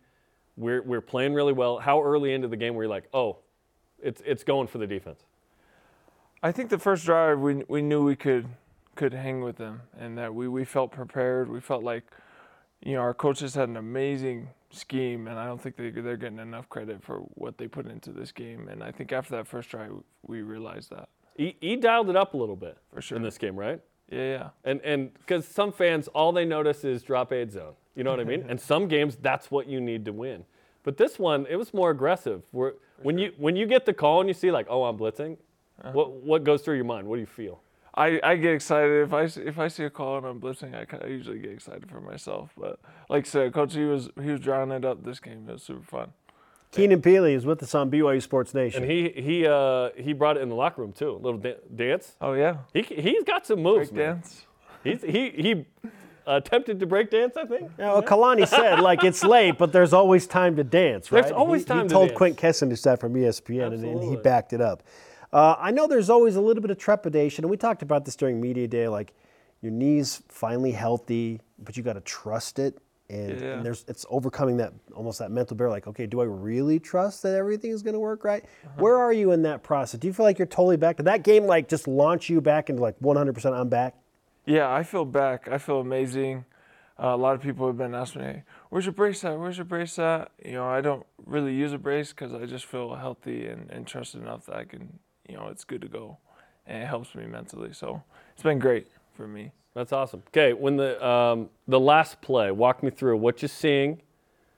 We're we're playing really well. How early into the game were you like, oh, it's it's going for the defense? I think the first drive we we knew we could could hang with them, and that we we felt prepared. We felt like you know our coaches had an amazing scheme, and I don't think they they're getting enough credit for what they put into this game. And I think after that first drive, we realized that. He, he dialed it up a little bit For sure. in this game, right? Yeah, yeah. And and because some fans all they notice is drop aid zone. You know what I mean? And some games that's what you need to win. But this one, it was more aggressive. Where, when you when you get the call and you see like, oh, I'm blitzing, Uh-huh. what what goes through your mind? What do you feel? I, I get excited if I s- if I see a call and I'm blitzing. I, kinda- I usually get excited for myself. But like I said, coach, he was he was drawing it up this game. It was super fun. Keenan Pili is with us on BYU Sports Nation. And he he uh, he brought it in the locker room too. A little da- dance. Oh yeah, He he's got some moves. break man. dance. He's he he attempted to break dance. I think. Yeah, well, Kalani said, like, it's late, but there's always time to dance, right? There's always He- time He to told dance. Quint Kessenich that from ESPN, and, and he backed it up. Uh, I know there's always a little bit of trepidation, and we talked about this during media day. Like, your knees finally healthy, but you got to trust it, and, Yeah. and there's it's overcoming that almost that mental barrier. Like, okay, do I really trust that everything is going to work right? Uh-huh. Where are you in that process? Do you feel like you're totally back? Did that game like just launch you back into like 100%? I'm back. Yeah, I feel back. I feel amazing. Uh, a lot of people have been asking me, "Where's your brace at? Where's your brace at?" You know, I don't really use a brace because I just feel healthy and, and trusted enough that I can, you know, it's good to go, and it helps me mentally. So it's been great for me. That's awesome. Okay, when the um, the last play, walk me through what you're seeing,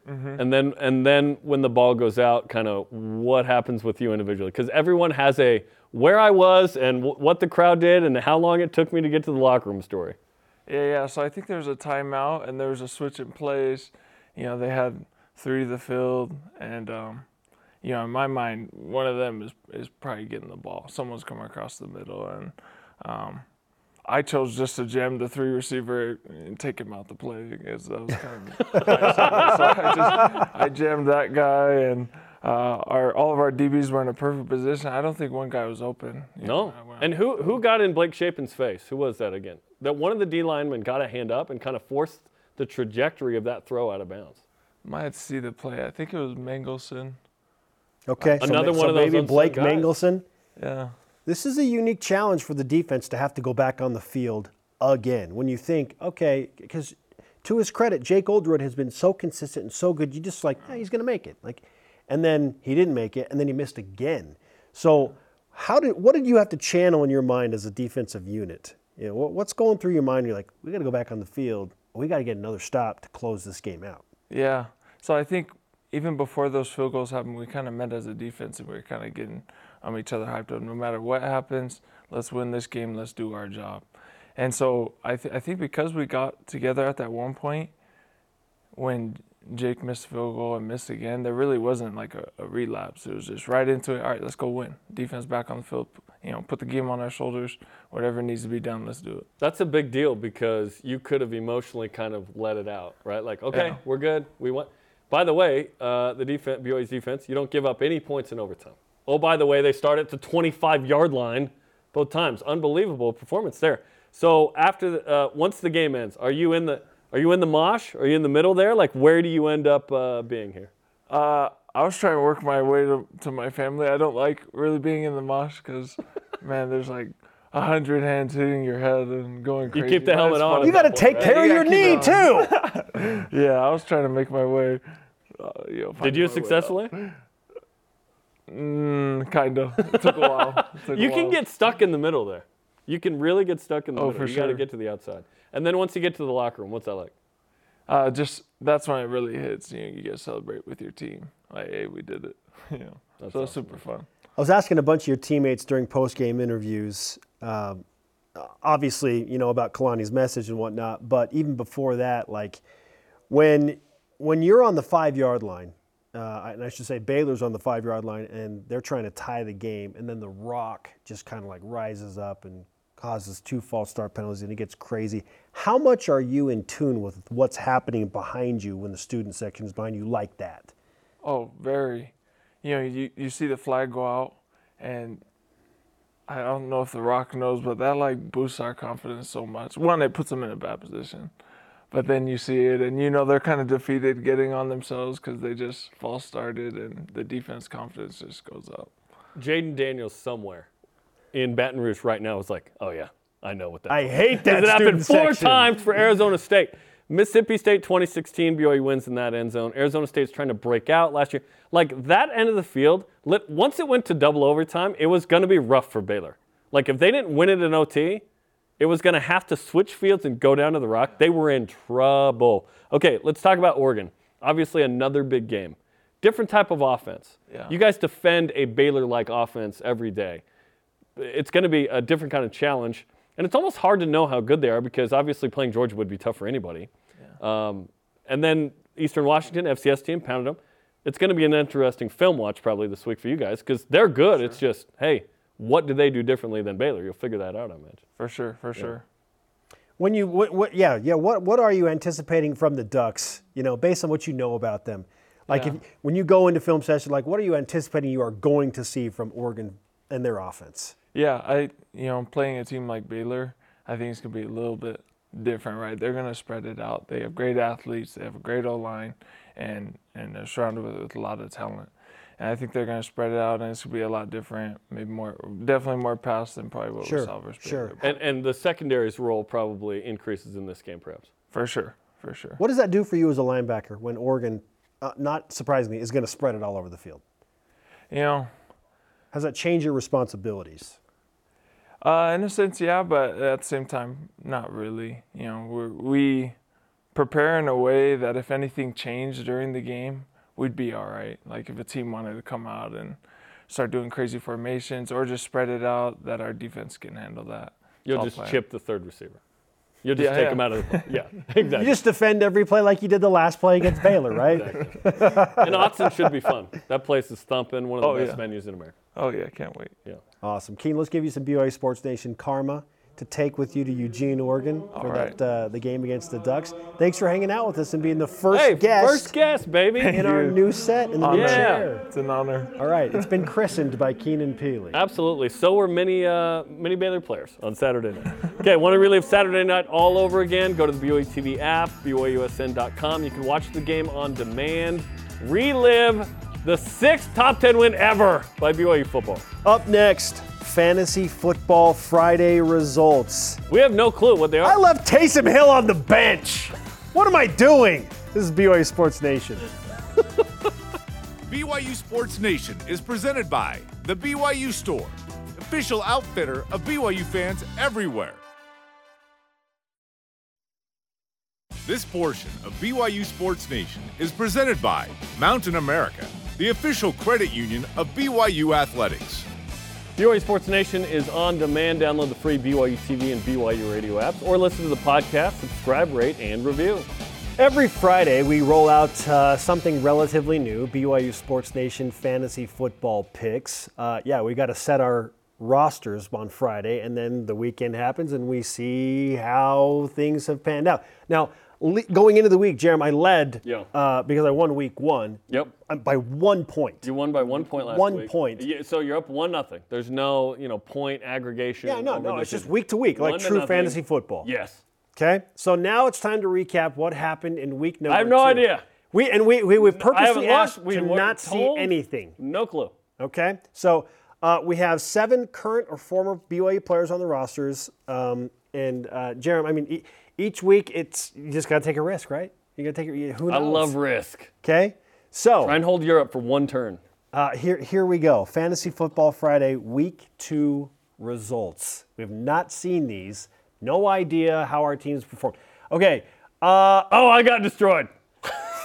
and then and then when the ball goes out, kind of what happens with you individually, because everyone has a where I was and w- what the crowd did and how long it took me to get to the locker room story. Yeah, yeah. So I think there was a timeout and there was a switch in plays. You know, they had three to the field, and um, you know, in my mind, one of them is is probably getting the ball. Someone's coming across the middle, and um, I chose just to jam the three receiver and take him out the play because that was kind of so I just I jammed that guy and. Uh, our all of our DBs were in a perfect position. I don't think one guy was open. You know, No. I And who who got in Blake Shapen's face? Who was that again? That one of the D linemen got a hand up and kind of forced the trajectory of that throw out of bounds. might have to see the play. I think it was Mangelson. Okay, so Another ma- one so of those maybe unsung Blake guys. Mangelson. Yeah. This is a unique challenge for the defense to have to go back on the field again. When you think, okay, because to his credit, Jake Oldroyd has been so consistent and so good. You just like, "Eh, he's going to make it. Like, and then he didn't make it, and then he missed again. So, how did what did you have to channel in your mind as a defensive unit? You know, what's going through your mind? You're like, we got to go back on the field. We got to get another stop to close this game out. Yeah. So I think even before those field goals happened, we kind of met as a defense and we were kind of getting um, each other hyped up. No matter what happens, let's win this game. Let's do our job. And so I, th- I think because we got together at that one point, when Jake missed a field goal and missed again, there really wasn't like a, a relapse. It was just right into it. All right, let's go win. Defense back on the field. You know, put the game on our shoulders. Whatever needs to be done, let's do it. That's a big deal because you could have emotionally kind of let it out, right? Like, okay, Yeah. we're good. We won. By the way, uh, the defense, BYU's defense, you don't give up any points in overtime. Oh, by the way, they start at the 25 yard line both times. Unbelievable performance there. So after the, uh, once the game ends, are you in the are you in the mosh? Are you in the middle there? Like, where do you end up uh, being here? Uh, I was trying to work my way to, to my family. I don't like really being in the mosh because, man, there's like a hundred hands hitting your head and going crazy. You keep the helmet on. You got to point, take right? care of You your knee too. Yeah, I was trying to make my way. Uh, you know, Did you my way out. successfully? Mm, kind of. It took a while. It took a You can while. get stuck in the middle there. You can really get stuck in the Oh, middle. for you got to get to the outside. And then once you get to the locker room, what's that like? Uh, just that's when it really hits. You know, you get to celebrate with your team. Like, hey, we did it. You know, That's so it's awesome, super fun. I was asking a bunch of your teammates during post-game interviews, um, obviously, you know about Kalani's message and whatnot, but even before that, like when when you're on the five-yard line, uh, and I should say Baylor's on the five-yard line, and they're trying to tie the game, and then the Rock just kind of like rises up and causes two false start penalties, and it gets crazy. How much are you in tune with what's happening behind you when the student section is behind you like that? Oh, very. You know, you, you see the flag go out, and I don't know if The Rock knows, but that like boosts our confidence so much. One, it puts them in a bad position, but then you see it, and you know they're kind of defeated, getting on themselves because they just false started, and the defense confidence just goes up. Jayden Daniels somewhere in Baton Rouge right now is like, oh yeah, I know what that. I is." hate that It happened student four section. times for Arizona State. Mississippi State 2016, BYU wins in that end zone. Arizona State's trying to break out last year. Like that end of the field, once it went to double overtime, it was going to be rough for Baylor. Like if they didn't win it in OT, it was going to have to switch fields and go down to the rock. They were in trouble. Okay, let's talk about Oregon. Obviously, another big game. Different type of offense. Yeah. You guys defend a Baylor like offense every day. It's going to be a different kind of challenge. And it's almost hard to know how good they are because obviously playing Georgia would be tough for anybody. Um, and then Eastern Washington, FCS team, pounded them. It's going to be an interesting film watch probably this week for you guys because they're good. It's just, hey, what do they do differently than Baylor? You'll figure that out, I imagine. For sure, for sure. When you, what, what, yeah, yeah. What, what are you anticipating from the Ducks? You know, based on what you know about them, like Yeah. if, when you go into film session, like what are you anticipating you are going to see from Oregon and their offense? Yeah, I you know playing a team like Baylor, I think it's gonna be a little bit different, right? They're gonna spread it out. They have great athletes. They have a great O line, and and they're surrounded with, with a lot of talent. And I think they're gonna spread it out, and it's gonna be a lot different. Maybe more, definitely more pass than probably what Sure, we saw versus sure. Baylor. And, and the secondary's role probably increases in this game, perhaps. For sure, for sure. What does that do for you as a linebacker when Oregon, uh, not surprisingly, is going to spread it all over the field? You know, How does that change your responsibilities? Uh, in a sense, yeah, but at the same time, not really. You know, we're, we prepare in a way that if anything changed during the game, we'd be all right. Like if a team wanted to come out and start doing crazy formations or just spread it out, that our defense can handle that. You'll All just plan. chip the third receiver. You'll just Yeah, take yeah. him out of the Yeah, exactly. You just defend every play like you did the last play against Baylor, right? and Autzen should be fun. That place is thumping, one of the Oh, best yeah. venues in America. Oh yeah, can't wait. Yeah. Awesome. Keen, let's give you some BYU Sports Nation karma to take with you to Eugene, Oregon for All right. that, uh, the game against the Ducks. Thanks for hanging out with us and being the first Hey, guest first guest, baby. in our new set in the new Yeah. chair. It's an honor. All right, it's been christened by Keenan Pili. Absolutely. So were many uh, many Baylor players on Saturday night. okay, want to relive Saturday night all over again? Go to the BYU TV app, BYUSN.com. You can watch the game on demand. Relive the sixth top 10 win ever by BYU football. Up next, Fantasy Football Friday results. We have no clue what they are. I left Taysom Hill on the bench. What am I doing? This is BYU Sports Nation. BYU Sports Nation is presented by The BYU Store, official outfitter of BYU fans everywhere. This portion of BYU Sports Nation is presented by Mountain America, the official credit union of BYU Athletics. BYU Sports Nation is on demand. Download the free BYU TV and BYU radio apps or listen to the podcast, subscribe, rate, and review. Every Friday, we roll out uh, something relatively new BYU Sports Nation fantasy football picks. Uh, yeah, we got to set our rosters on Friday, and then the weekend happens, and we see how things have panned out. Now, going into the week, Jeremy, I led Yeah. uh, because I won week one Yep. by one point. You won by one point last One week. One point. Yeah, so you're up one nothing. There's no, you know, point aggregation. Yeah, no, no, it's just week to week, like true nothing. fantasy football. Yes. Okay, so now it's time to recap what happened in week number I have no two. idea. We and we we, we purposely asked lost. We to not see anything. No clue. Okay, so uh, we have seven current or former BYU players on the rosters, um, and uh, Jeremy, I mean, e- each week it's you just got to take a risk, right? You got to take a who knows? I love risk. Okay, so Try and hold Europe for one turn. uh, here, here we go. Fantasy Football Friday, Week Two results. We have not seen these. No idea how our teams performed. Okay, uh, Oh, I got destroyed.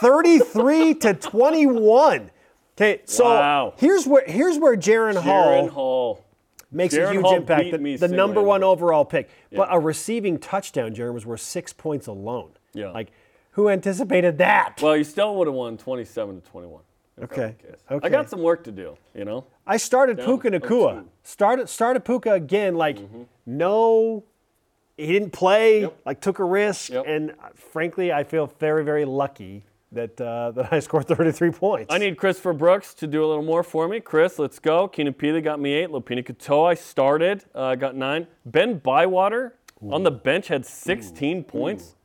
33 to 21. Okay, so Wow. here's where here's where Jaren Hall Jaren Hall. Makes a huge Hall impact. The, the number one overall pick, but a receiving touchdown, Jaren, was worth six points alone. Yeah. Like, who anticipated that? Well, you still would have won 27 to 21. Okay, okay. I got some work to do, you know? I started Down Puka oh, Nacua. Started started Puka again. Like, no, he didn't play. Mm-hmm. Yep. Like, took a risk, Yep. and uh, frankly, I feel very very lucky that uh, that I scored 33 points. I need Christopher Brooks to do a little more for me. Chris, let's go. Keenan Pili got me eight. Lopini Katoa, I started, uh, got nine. Ben Bywater on the bench had 16 points.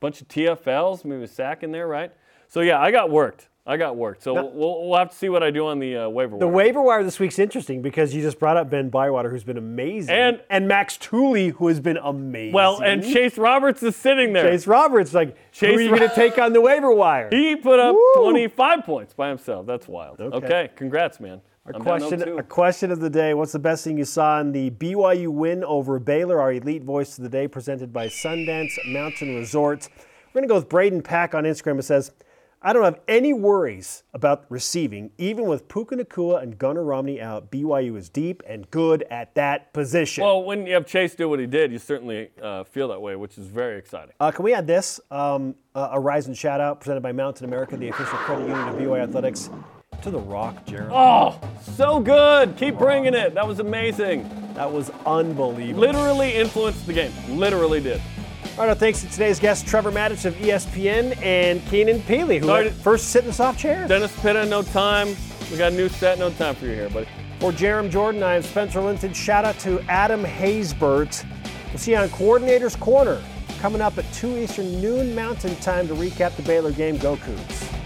Bunch of TFLs, maybe a sack in there, right? So yeah, I got worked. I got worked. So we'll, we'll have to see what I do on the uh, waiver wire. The waiver wire this week's interesting because you just brought up Ben Bywater, who's been amazing, And- and Max Tooley, who has been amazing. well, and Chase Roberts is sitting there. Chase Roberts, like, who Chase are you going to take on the waiver wire? He put up Woo! 25 points by himself. That's wild. Okay. Okay, congrats, man. Our I'm question, 0-2. a question of the day: What's the best thing you saw in the BYU win over Baylor? Our elite voice of the day, presented by Sundance Mountain Resort. We're going to go with Braden Pack on Instagram. It says, I don't have any worries about receiving. Even with Puka Nacua and Gunnar Romney out, BYU is deep and good at that position. Well, when you have Chase do what he did, you certainly uh, feel that way, which is very exciting. Uh, can we add this? Um, uh, a Rising shout out presented by Mountain America, the official credit union of BYU Athletics, to The Rock, Jarom. Oh, so good. Keep bringing it. That was amazing. That was unbelievable. Literally influenced the game. Literally did. All right, thanks to today's guests, Trevor Matich of ESPN and Keenan Pili, who Sorry first sit in the soft chair. Dennis Pitta, no time. We got a new set, no time for you here, buddy. For Jarom Jordan, I am Spencer Linton. Shout out to Adam Haysbert. We'll see you on Coordinator's Corner coming up at 2 Eastern, noon Mountain time to recap the Baylor game. Go Cougs.